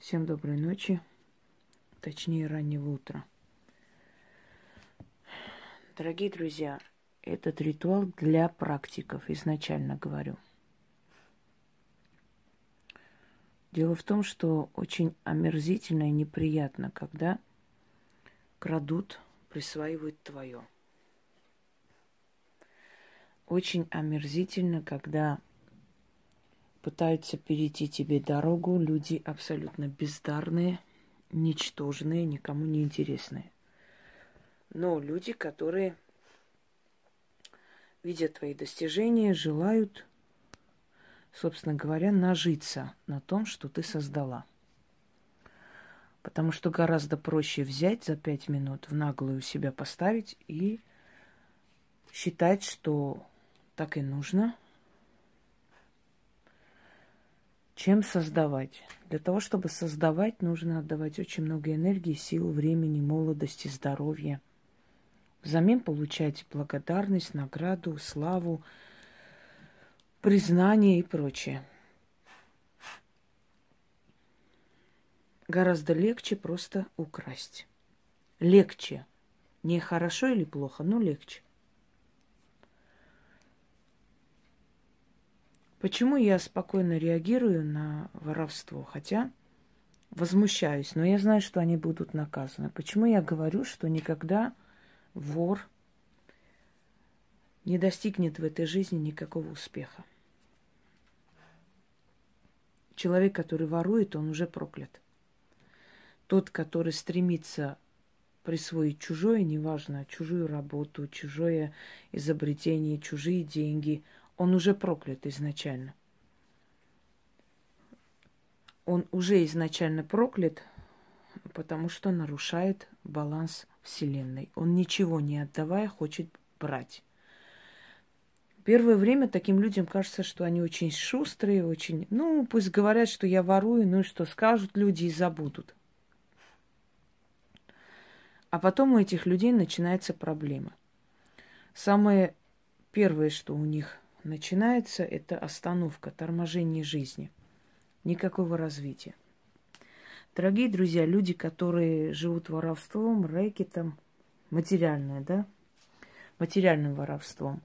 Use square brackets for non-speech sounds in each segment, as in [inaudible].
Всем доброй ночи, точнее раннего утра. Дорогие друзья, этот ритуал для практиков, изначально говорю. Дело в том, что очень омерзительно и неприятно, когда крадут, присваивают твое. Очень омерзительно, когда пытаются перейти тебе дорогу люди абсолютно бездарные, ничтожные, никому не интересные. Но люди, которые видят твои достижения, желают, собственно говоря, нажиться на том, что ты создала. Потому что гораздо проще взять за пять минут в наглую себя поставить и считать, что так и нужно – чем создавать. Для того, чтобы создавать, нужно отдавать очень много энергии, сил, времени, молодости, здоровья. Взамен получать благодарность, награду, славу, признание и прочее. Гораздо легче просто украсть. Легче. Не хорошо или плохо, но легче. Почему я спокойно реагирую на воровство, хотя возмущаюсь, но я знаю, что они будут наказаны. Почему я говорю, что никогда вор не достигнет в этой жизни никакого успеха? Человек, который ворует, он уже проклят. Тот, который стремится присвоить чужое, неважно, чужую работу, чужое изобретение, чужие деньги – он уже проклят изначально. Он уже изначально проклят, потому что нарушает баланс Вселенной. Он ничего не отдавая хочет брать. Первое время таким людям кажется, что они очень шустрые, очень... Ну, пусть говорят, что я ворую, ну и что скажут люди и забудут. А потом у этих людей начинается проблема. Самое первое, что у них начинается это остановка, торможение жизни. Никакого развития. Дорогие друзья, люди, которые живут воровством, рэкетом, материальное, да, материальным воровством,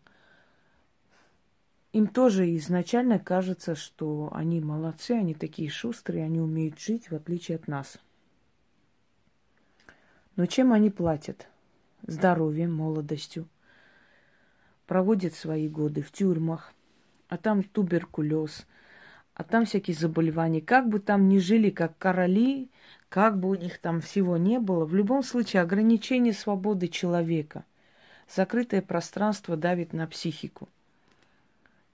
им тоже изначально кажется, что они молодцы, они такие шустрые, они умеют жить, в отличие от нас. Но чем они платят? Здоровьем, молодостью, проводят свои годы в тюрьмах, а там туберкулез, а там всякие заболевания. Как бы там ни жили, как короли, как бы у них там всего не было, в любом случае ограничение свободы человека, закрытое пространство давит на психику.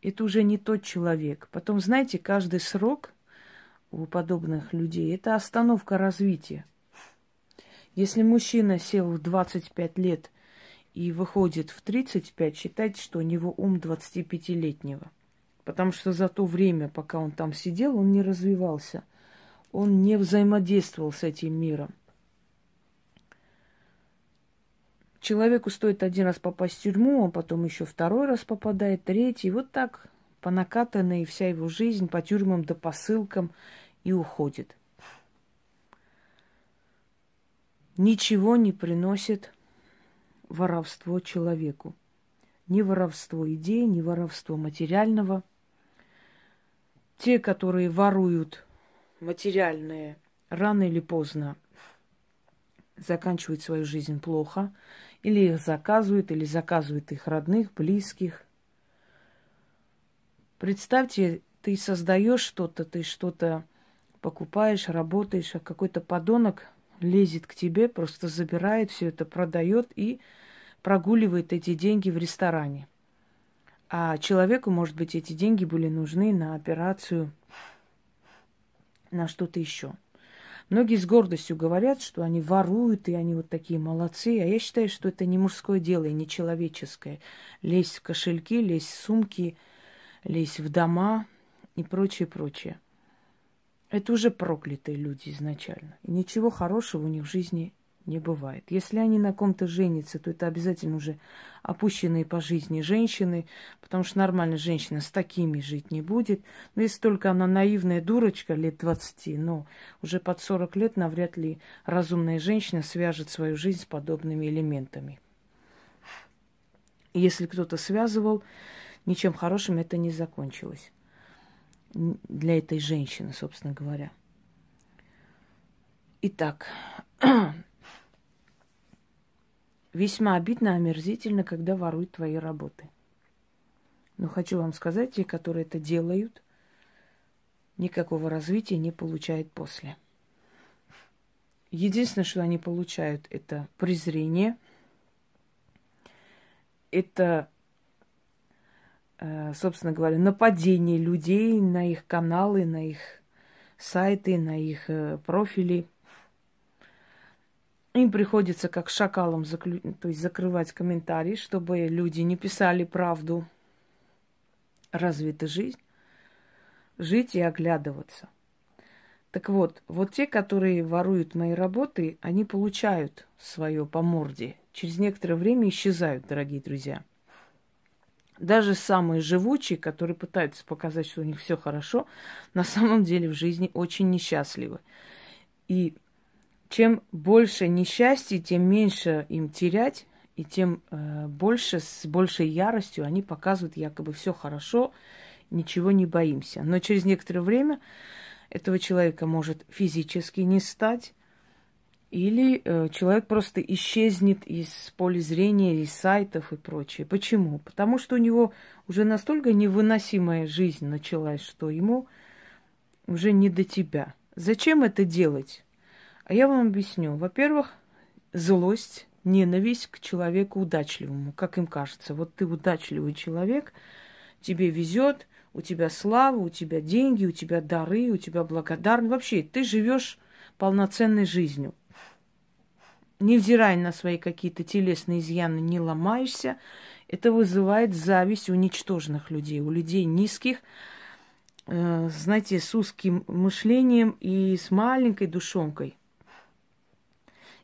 Это уже не тот человек. Потом, знаете, каждый срок у подобных людей – это остановка развития. Если мужчина сел в 25 лет – и выходит в 35, считайте, что у него ум 25-летнего. Потому что за то время, пока он там сидел, он не развивался. Он не взаимодействовал с этим миром. Человеку стоит один раз попасть в тюрьму, он потом еще второй раз попадает, третий. Вот так по накатанной вся его жизнь по тюрьмам да посылкам и уходит. Ничего не приносит воровство человеку. Ни воровство идей, ни воровство материального. Те, которые воруют материальное, рано или поздно заканчивают свою жизнь плохо, или их заказывают, или заказывают их родных, близких. Представьте, ты создаешь что-то, ты что-то покупаешь, работаешь, а какой-то подонок лезет к тебе, просто забирает все это, продает и прогуливает эти деньги в ресторане. А человеку, может быть, эти деньги были нужны на операцию, на что-то еще. Многие с гордостью говорят, что они воруют, и они вот такие молодцы. А я считаю, что это не мужское дело и не человеческое. Лезть в кошельки, лезть в сумки, лезть в дома и прочее, прочее. Это уже проклятые люди изначально. И ничего хорошего у них в жизни не бывает. Если они на ком-то женятся, то это обязательно уже опущенные по жизни женщины, потому что нормальная женщина с такими жить не будет. Но если только она наивная дурочка лет 20, но уже под 40 лет навряд ли разумная женщина свяжет свою жизнь с подобными элементами. Если кто-то связывал, ничем хорошим это не закончилось. Для этой женщины, собственно говоря. Итак, [clears throat] весьма обидно омерзительно, когда воруют твои работы. Но хочу вам сказать, те, которые это делают, никакого развития не получают после. Единственное, что они получают, это презрение, это, собственно говоря, нападение людей на их каналы, на их сайты, на их э, профили – им приходится как шакалам заклю... то есть закрывать комментарии, чтобы люди не писали правду. Разве это жизнь? Жить и оглядываться. Так вот, вот те, которые воруют мои работы, они получают свое по морде. Через некоторое время исчезают, дорогие друзья. Даже самые живучие, которые пытаются показать, что у них все хорошо, на самом деле в жизни очень несчастливы. И чем больше несчастья, тем меньше им терять, и тем э, больше, с большей яростью они показывают, якобы все хорошо, ничего не боимся. Но через некоторое время этого человека может физически не стать, или э, человек просто исчезнет из поля зрения, из сайтов и прочее. Почему? Потому что у него уже настолько невыносимая жизнь началась, что ему уже не до тебя. Зачем это делать? А я вам объясню. Во-первых, злость, ненависть к человеку удачливому, как им кажется. Вот ты удачливый человек, тебе везет, у тебя слава, у тебя деньги, у тебя дары, у тебя благодарность. Вообще, ты живешь полноценной жизнью. Невзирая на свои какие-то телесные изъяны, не ломаешься. Это вызывает зависть у ничтожных людей, у людей низких, э, знаете, с узким мышлением и с маленькой душонкой.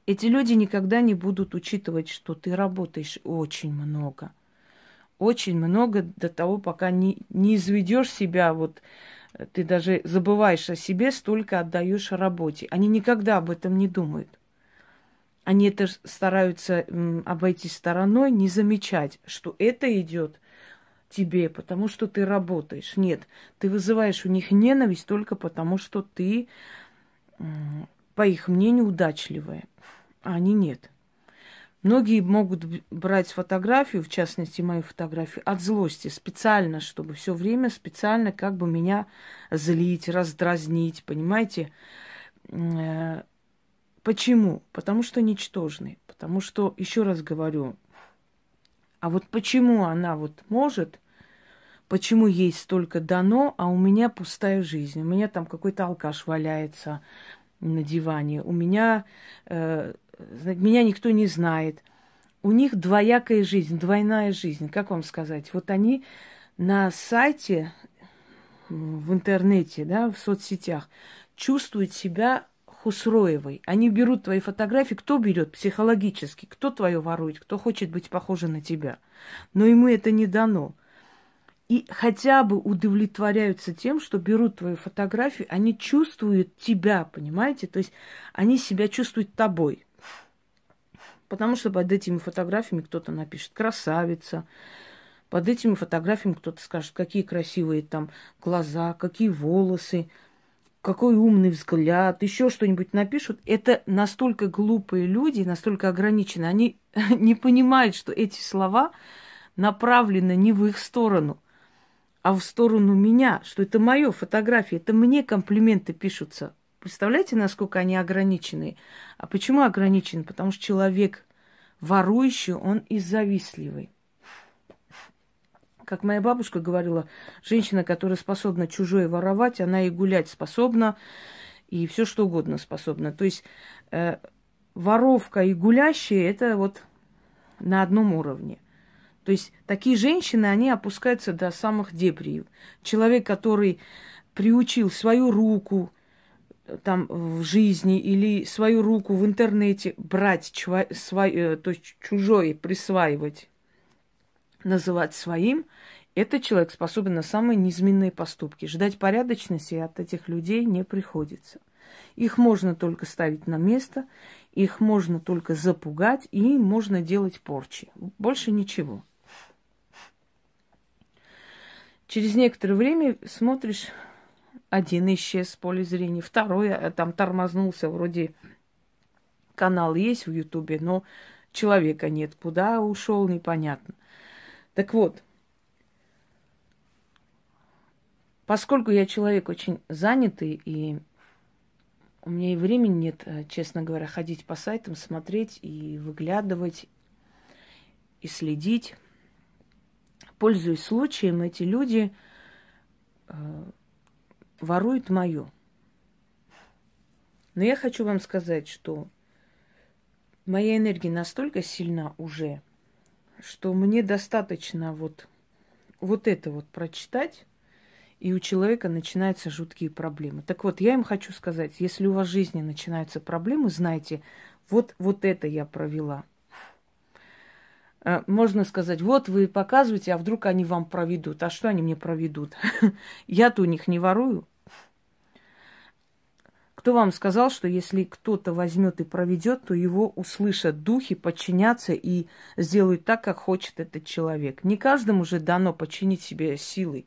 Эти люди никогда не будут учитывать, что ты работаешь очень много. Очень много до того, пока не, не изведешь себя, вот ты даже забываешь о себе, столько отдаешь работе. Они никогда об этом не думают. Они это стараются обойти стороной, не замечать, что это идет тебе, потому что ты работаешь. Нет, ты вызываешь у них ненависть только потому, что ты, по их мнению, удачливая а они нет. Многие могут брать фотографию, в частности мою фотографию, от злости, специально, чтобы все время специально как бы меня злить, раздразнить, понимаете? Почему? Потому что ничтожны. Потому что, еще раз говорю, а вот почему она вот может, почему ей столько дано, а у меня пустая жизнь, у меня там какой-то алкаш валяется на диване, у меня э, меня никто не знает. У них двоякая жизнь, двойная жизнь. Как вам сказать? Вот они на сайте, в интернете, да, в соцсетях чувствуют себя Хусроевой. Они берут твои фотографии. Кто берет психологически? Кто твое ворует? Кто хочет быть похожа на тебя? Но ему это не дано. И хотя бы удовлетворяются тем, что берут твою фотографию, они чувствуют тебя, понимаете? То есть они себя чувствуют тобой. Потому что под этими фотографиями кто-то напишет «красавица», под этими фотографиями кто-то скажет, какие красивые там глаза, какие волосы, какой умный взгляд, еще что-нибудь напишут. Это настолько глупые люди, настолько ограничены. Они [laughs] не понимают, что эти слова направлены не в их сторону, а в сторону меня, что это мое фотография, это мне комплименты пишутся. Представляете, насколько они ограничены? А почему ограничены? Потому что человек ворующий, он и завистливый. Как моя бабушка говорила, женщина, которая способна чужое воровать, она и гулять способна, и все что угодно способна. То есть э, воровка и гулящие это вот на одном уровне. То есть такие женщины, они опускаются до самых дебрей. Человек, который приучил свою руку, там в жизни или свою руку в интернете брать чва- свой, то есть чужое присваивать, называть своим, этот человек способен на самые низменные поступки. Ждать порядочности от этих людей не приходится. Их можно только ставить на место, их можно только запугать, и можно делать порчи. Больше ничего. Через некоторое время смотришь, один исчез с поля зрения, второй а, там тормознулся, вроде канал есть в Ютубе, но человека нет. Куда ушел, непонятно. Так вот, поскольку я человек очень занятый, и у меня и времени нет, э, честно говоря, ходить по сайтам, смотреть и выглядывать, и следить. Пользуясь случаем, эти люди э, воруют мое. Но я хочу вам сказать, что моя энергия настолько сильна уже, что мне достаточно вот, вот это вот прочитать, и у человека начинаются жуткие проблемы. Так вот, я им хочу сказать, если у вас в жизни начинаются проблемы, знайте, вот, вот это я провела. А, можно сказать, вот вы показываете, а вдруг они вам проведут. А что они мне проведут? [laughs] Я-то у них не ворую. Кто вам сказал, что если кто-то возьмет и проведет, то его услышат духи, подчинятся и сделают так, как хочет этот человек? Не каждому же дано подчинить себе силой.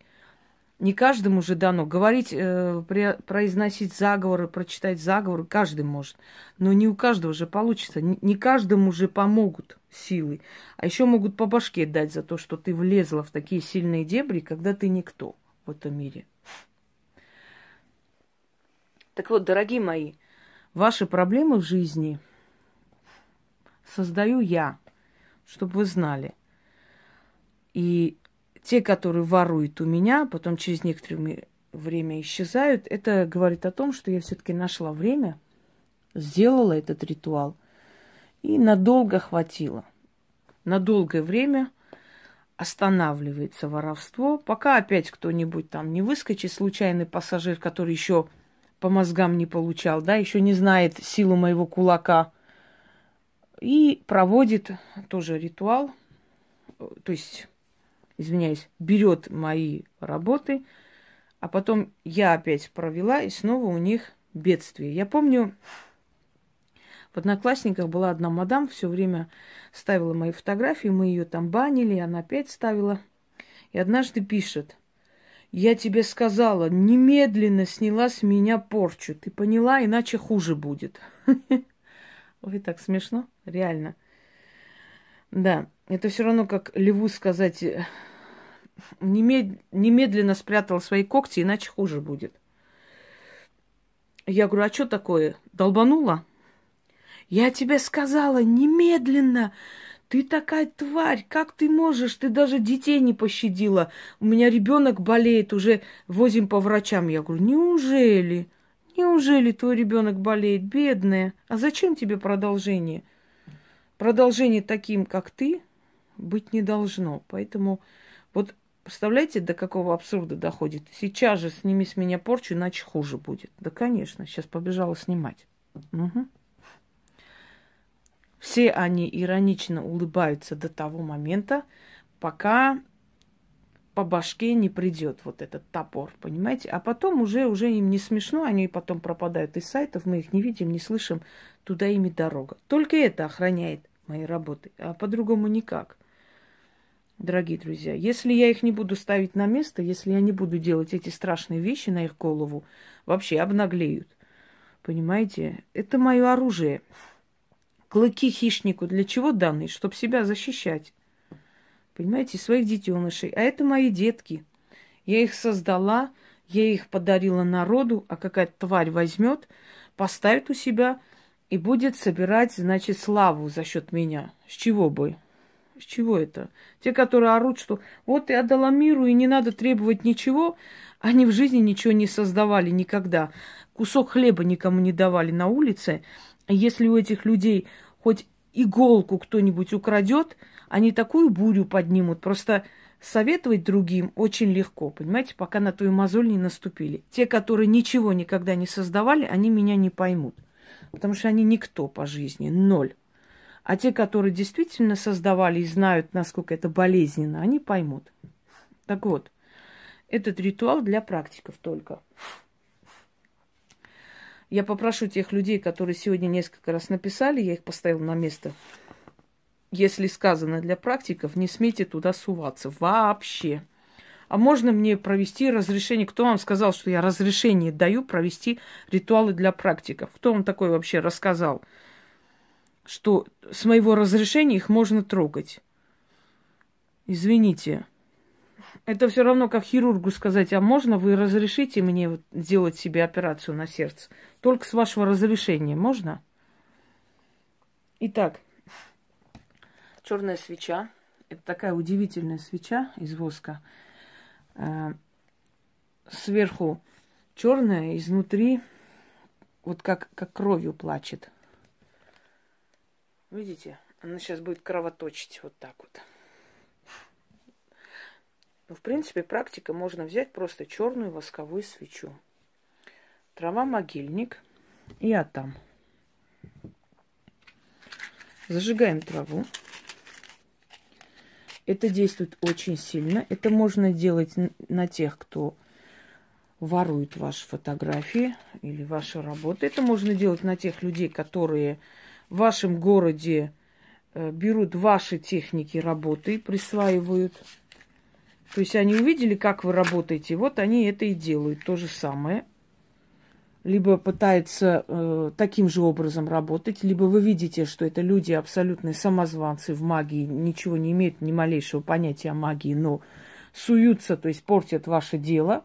Не каждому же дано говорить, э, произносить заговоры, прочитать заговоры, каждый может. Но не у каждого же получится. Не, каждому же помогут силы. А еще могут по башке дать за то, что ты влезла в такие сильные дебри, когда ты никто в этом мире. Так вот, дорогие мои, ваши проблемы в жизни создаю я, чтобы вы знали. И те, которые воруют у меня, потом через некоторое время исчезают, это говорит о том, что я все-таки нашла время, сделала этот ритуал и надолго хватило. На долгое время останавливается воровство, пока опять кто-нибудь там не выскочит, случайный пассажир, который еще по мозгам не получал, да, еще не знает силу моего кулака. И проводит тоже ритуал, то есть, извиняюсь, берет мои работы, а потом я опять провела, и снова у них бедствие. Я помню, в Одноклассниках была одна мадам, все время ставила мои фотографии, мы ее там банили, она опять ставила. И однажды пишет, я тебе сказала, немедленно сняла с меня порчу. Ты поняла, иначе хуже будет. [laughs] Ой, так смешно, реально. Да, это все равно как льву сказать, э, немедленно спрятал свои когти, иначе хуже будет. Я говорю, а что такое? Долбанула? Я тебе сказала, немедленно ты такая тварь, как ты можешь? Ты даже детей не пощадила. У меня ребенок болеет, уже возим по врачам. Я говорю, неужели? Неужели твой ребенок болеет, бедная? А зачем тебе продолжение? Продолжение таким, как ты, быть не должно. Поэтому вот представляете, до какого абсурда доходит? Сейчас же сними с меня порчу, иначе хуже будет. Да, конечно, сейчас побежала снимать. Угу. Все они иронично улыбаются до того момента, пока по башке не придет вот этот топор, понимаете? А потом уже, уже им не смешно, они потом пропадают из сайтов, мы их не видим, не слышим, туда ими дорога. Только это охраняет мои работы, а по-другому никак. Дорогие друзья, если я их не буду ставить на место, если я не буду делать эти страшные вещи на их голову, вообще обнаглеют. Понимаете? Это мое оружие. Клыки хищнику для чего даны? Чтобы себя защищать. Понимаете, своих детенышей. А это мои детки. Я их создала, я их подарила народу, а какая-то тварь возьмет, поставит у себя и будет собирать, значит, славу за счет меня. С чего бы? С чего это? Те, которые орут, что вот и отдала миру, и не надо требовать ничего, они в жизни ничего не создавали никогда. Кусок хлеба никому не давали на улице, если у этих людей хоть иголку кто-нибудь украдет, они такую бурю поднимут. Просто советовать другим очень легко, понимаете, пока на твою мозоль не наступили. Те, которые ничего никогда не создавали, они меня не поймут, потому что они никто по жизни, ноль. А те, которые действительно создавали и знают, насколько это болезненно, они поймут. Так вот, этот ритуал для практиков только. Я попрошу тех людей, которые сегодня несколько раз написали, я их поставила на место. Если сказано для практиков, не смейте туда суваться вообще. А можно мне провести разрешение? Кто вам сказал, что я разрешение даю провести ритуалы для практиков? Кто вам такой вообще рассказал, что с моего разрешения их можно трогать? Извините. Это все равно как хирургу сказать, а можно вы разрешите мне вот сделать себе операцию на сердце? Только с вашего разрешения можно? Итак, черная свеча. Это такая удивительная свеча из воска. Э, сверху черная, изнутри вот как, как кровью плачет. Видите? Она сейчас будет кровоточить вот так вот. Ну, в принципе, практика можно взять просто черную восковую свечу. Трава могильник и атам. Зажигаем траву. Это действует очень сильно. Это можно делать на тех, кто ворует ваши фотографии или ваши работы. Это можно делать на тех людей, которые в вашем городе э, берут ваши техники работы, присваивают то есть они увидели, как вы работаете, вот они это и делают, то же самое. Либо пытаются э, таким же образом работать, либо вы видите, что это люди абсолютные самозванцы в магии, ничего не имеют, ни малейшего понятия о магии, но суются, то есть портят ваше дело.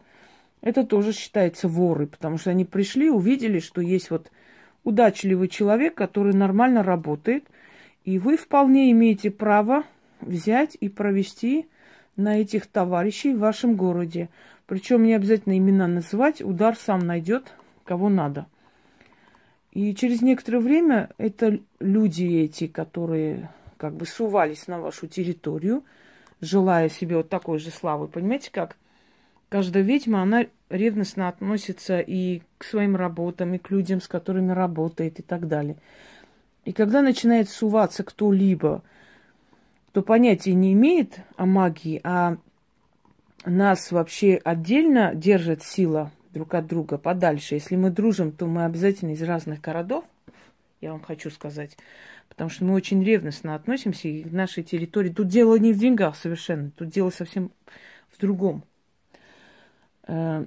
Это тоже считается воры, потому что они пришли, увидели, что есть вот удачливый человек, который нормально работает, и вы вполне имеете право взять и провести на этих товарищей в вашем городе. Причем не обязательно имена называть, удар сам найдет, кого надо. И через некоторое время это люди эти, которые как бы сувались на вашу территорию, желая себе вот такой же славы. Понимаете, как каждая ведьма, она ревностно относится и к своим работам, и к людям, с которыми работает, и так далее. И когда начинает суваться кто-либо, кто понятия не имеет о магии, а нас вообще отдельно держит сила друг от друга подальше. Если мы дружим, то мы обязательно из разных городов, я вам хочу сказать, потому что мы очень ревностно относимся и к нашей территории. Тут дело не в деньгах совершенно, тут дело совсем в другом. Э,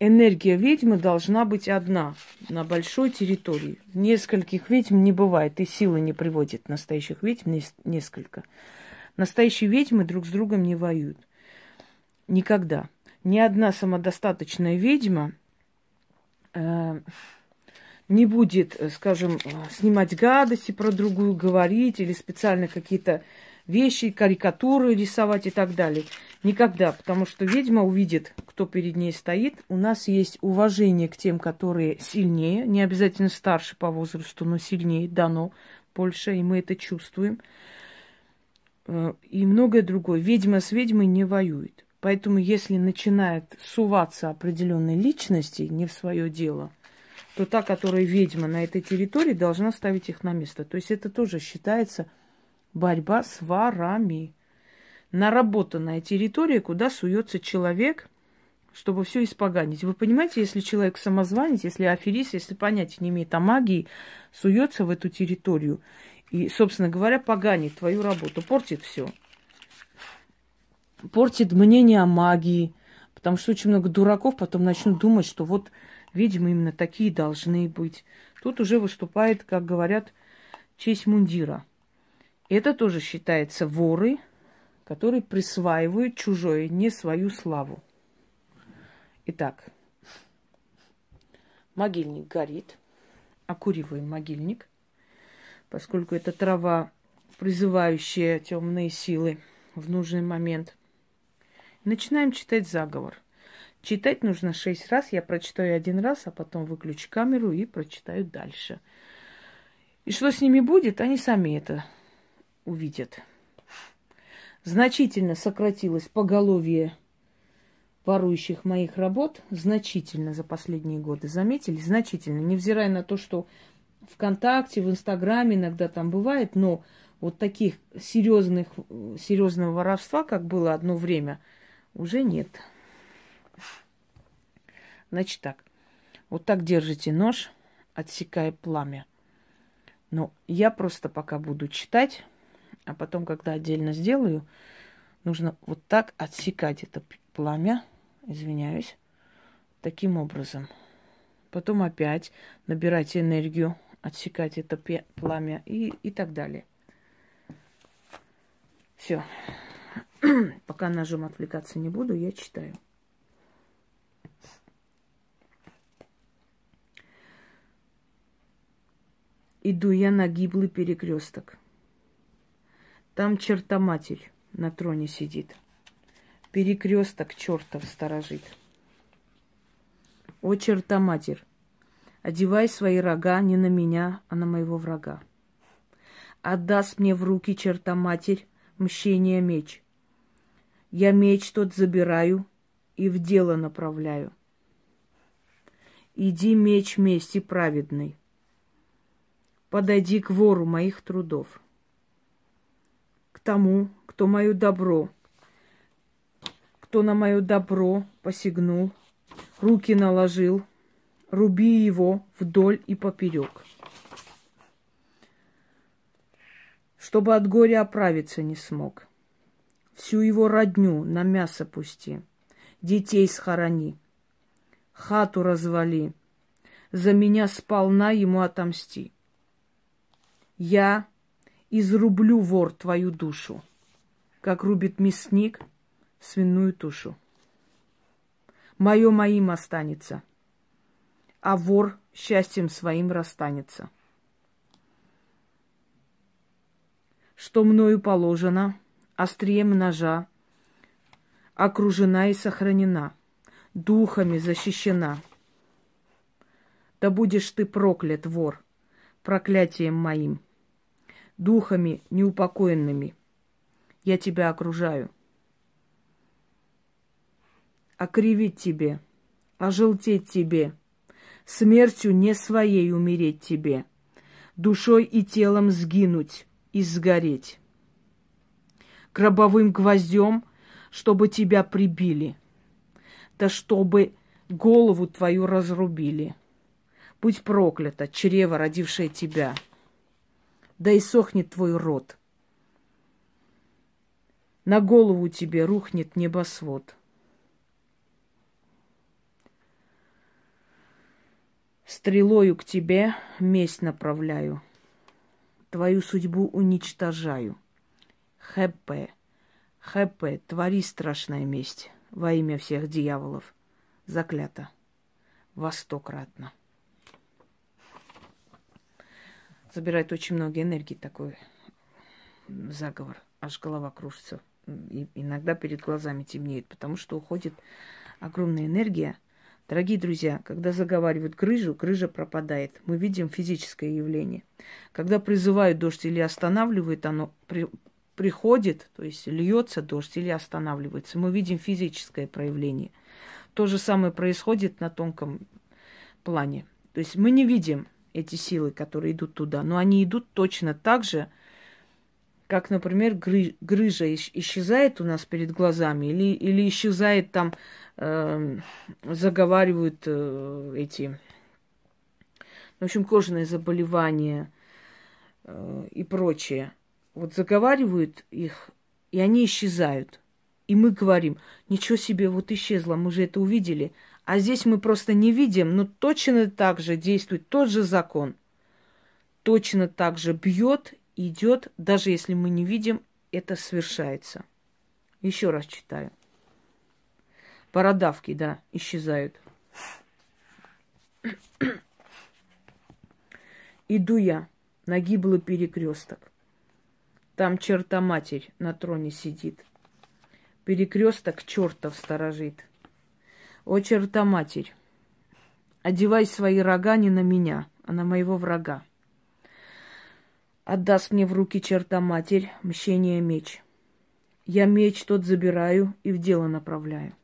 энергия ведьмы должна быть одна на большой территории. Нескольких ведьм не бывает, и силы не приводит настоящих ведьм несколько. Настоящие ведьмы друг с другом не воюют. Никогда. Ни одна самодостаточная ведьма э, не будет, скажем, снимать гадости про другую, говорить или специально какие-то вещи, карикатуры рисовать и так далее. Никогда, потому что ведьма увидит, кто перед ней стоит. У нас есть уважение к тем, которые сильнее, не обязательно старше по возрасту, но сильнее дано больше, и мы это чувствуем. Э, и многое другое. Ведьма с ведьмой не воюет. Поэтому, если начинает суваться определенные личности не в свое дело, то та, которая ведьма на этой территории, должна ставить их на место. То есть это тоже считается борьба с ворами. Наработанная территория, куда суется человек, чтобы все испоганить. Вы понимаете, если человек самозванец, если аферист, если понятия не имеет о магии, суется в эту территорию и, собственно говоря, поганит твою работу, портит все. Портит мнение о магии, потому что очень много дураков потом начнут думать, что вот, видимо, именно такие должны быть. Тут уже выступает, как говорят, честь мундира. Это тоже считается воры, которые присваивают чужое, не свою славу. Итак, могильник горит. Окуриваем могильник поскольку это трава, призывающая темные силы в нужный момент. Начинаем читать заговор. Читать нужно шесть раз. Я прочитаю один раз, а потом выключу камеру и прочитаю дальше. И что с ними будет, они сами это увидят. значительно сократилось поголовье ворующих моих работ, значительно за последние годы. Заметили? Значительно. Невзирая на то, что ВКонтакте, в Инстаграме иногда там бывает, но вот таких серьезных, серьезного воровства, как было одно время, уже нет. Значит так, вот так держите нож, отсекая пламя. Но я просто пока буду читать, а потом, когда отдельно сделаю, нужно вот так отсекать это пламя, извиняюсь, таким образом. Потом опять набирать энергию, отсекать это пламя и, и так далее. Все. [clears throat] Пока ножом отвлекаться не буду, я читаю. Иду я на гиблый перекресток. Там черта матерь на троне сидит. Перекресток чертов сторожит. О, черта матерь, одевай свои рога не на меня, а на моего врага. Отдаст мне в руки черта матерь мщение меч. Я меч тот забираю и в дело направляю. Иди меч мести праведный, подойди к вору моих трудов, к тому, кто мое добро, кто на мое добро посягнул, руки наложил, руби его вдоль и поперек. Чтобы от горя оправиться не смог. Всю его родню на мясо пусти, детей схорони, хату развали, за меня сполна ему отомсти. Я изрублю, вор, твою душу, как рубит мясник свиную тушу. Мое моим останется, а вор счастьем своим расстанется. Что мною положено, острием ножа, окружена и сохранена, духами защищена. Да будешь ты проклят, вор, проклятием моим – духами неупокоенными. Я тебя окружаю. Окривить тебе, ожелтеть тебе, смертью не своей умереть тебе, душой и телом сгинуть и сгореть. Гробовым гвоздем, чтобы тебя прибили, да чтобы голову твою разрубили. Будь проклята, чрево, родившее тебя — да и сохнет твой рот. На голову тебе рухнет небосвод. Стрелою к тебе месть направляю, твою судьбу уничтожаю. Хэппе, хэппе, твори страшная месть во имя всех дьяволов. Заклято. Востократно забирает очень много энергии такой заговор. Аж голова кружится. И иногда перед глазами темнеет, потому что уходит огромная энергия. Дорогие друзья, когда заговаривают грыжу, грыжа пропадает. Мы видим физическое явление. Когда призывают дождь или останавливают, оно приходит, то есть льется дождь или останавливается. Мы видим физическое проявление. То же самое происходит на тонком плане. То есть мы не видим эти силы, которые идут туда. Но они идут точно так же, как, например, гры, грыжа исчезает у нас перед глазами, или, или исчезает там, э, заговаривают э, эти, в общем, кожные заболевания э, и прочее. Вот заговаривают их, и они исчезают. И мы говорим, ничего себе, вот исчезло, мы же это увидели. А здесь мы просто не видим, но точно так же действует тот же закон. Точно так же бьет, идет, даже если мы не видим, это совершается. Еще раз читаю. Бородавки, да, исчезают. [clears throat] Иду я на гиблый перекресток. Там черта матерь на троне сидит. Перекресток чертов сторожит. О, черта матерь, одевай свои рога не на меня, а на моего врага. Отдаст мне в руки черта матерь мщение меч. Я меч тот забираю и в дело направляю.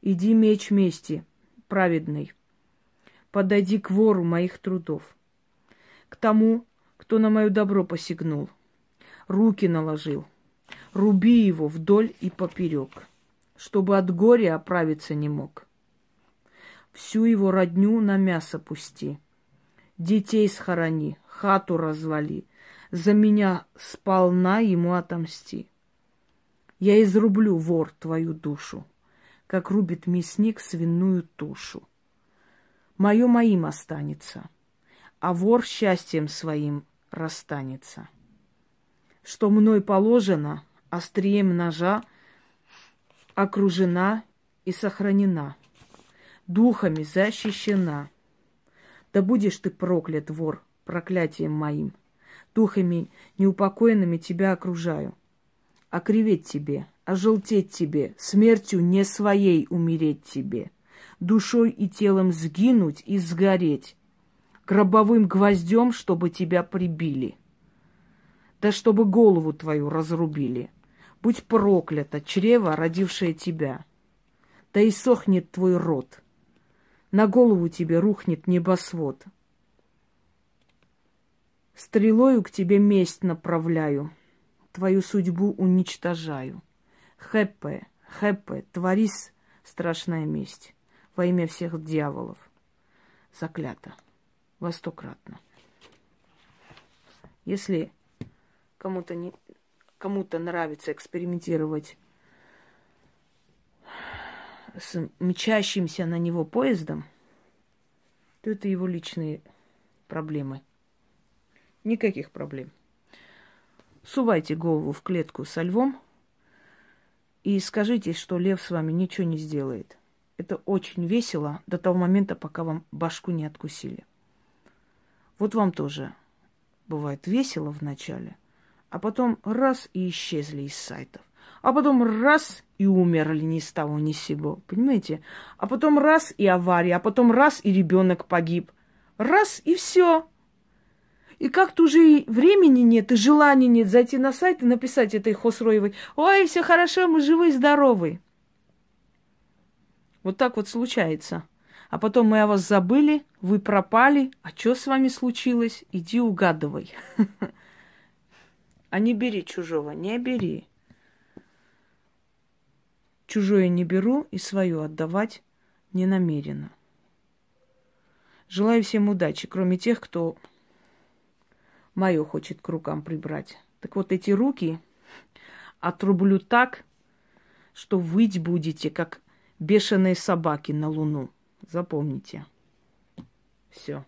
Иди меч мести, праведный, подойди к вору моих трудов, к тому, кто на мое добро посягнул, руки наложил, руби его вдоль и поперек, чтобы от горя оправиться не мог. Всю его родню на мясо пусти, детей схорони, хату развали, за меня сполна ему отомсти. Я изрублю, вор, твою душу, как рубит мясник свиную тушу. Мое моим останется, а вор счастьем своим расстанется. Что мной положено, острием ножа окружена и сохранена, духами защищена. Да будешь ты проклят, вор, проклятием моим. Духами неупокоенными тебя окружаю. Окриветь тебе, ожелтеть тебе, смертью не своей умереть тебе, душой и телом сгинуть и сгореть, гробовым гвоздем, чтобы тебя прибили, да чтобы голову твою разрубили. Будь проклято, чрево, родившее тебя, да и сохнет твой род, на голову тебе рухнет небосвод. Стрелою к тебе месть направляю, твою судьбу уничтожаю. Хэппе, хэппе, творись страшная месть во имя всех дьяволов. Заклято востократно. Если кому-то не, кому-то нравится экспериментировать с мчащимся на него поездом, то это его личные проблемы. Никаких проблем. Сувайте голову в клетку со львом и скажите, что лев с вами ничего не сделает. Это очень весело до того момента, пока вам башку не откусили. Вот вам тоже бывает весело вначале, а потом раз и исчезли из сайтов. А потом раз и умерли ни с того ни с сего. Понимаете? А потом раз и авария, а потом раз и ребенок погиб. Раз и все. И как-то уже и времени нет, и желания нет зайти на сайт и написать этой Хосроевой, ой, все хорошо, мы живы и здоровы. Вот так вот случается а потом мы о вас забыли, вы пропали, а что с вами случилось? Иди угадывай. [laughs] А не бери чужого, не бери. Чужое не беру и свое отдавать не намерена. Желаю всем удачи, кроме тех, кто мое хочет к рукам прибрать. Так вот эти руки отрублю так, что выть будете, как бешеные собаки на луну. Запомните. Все.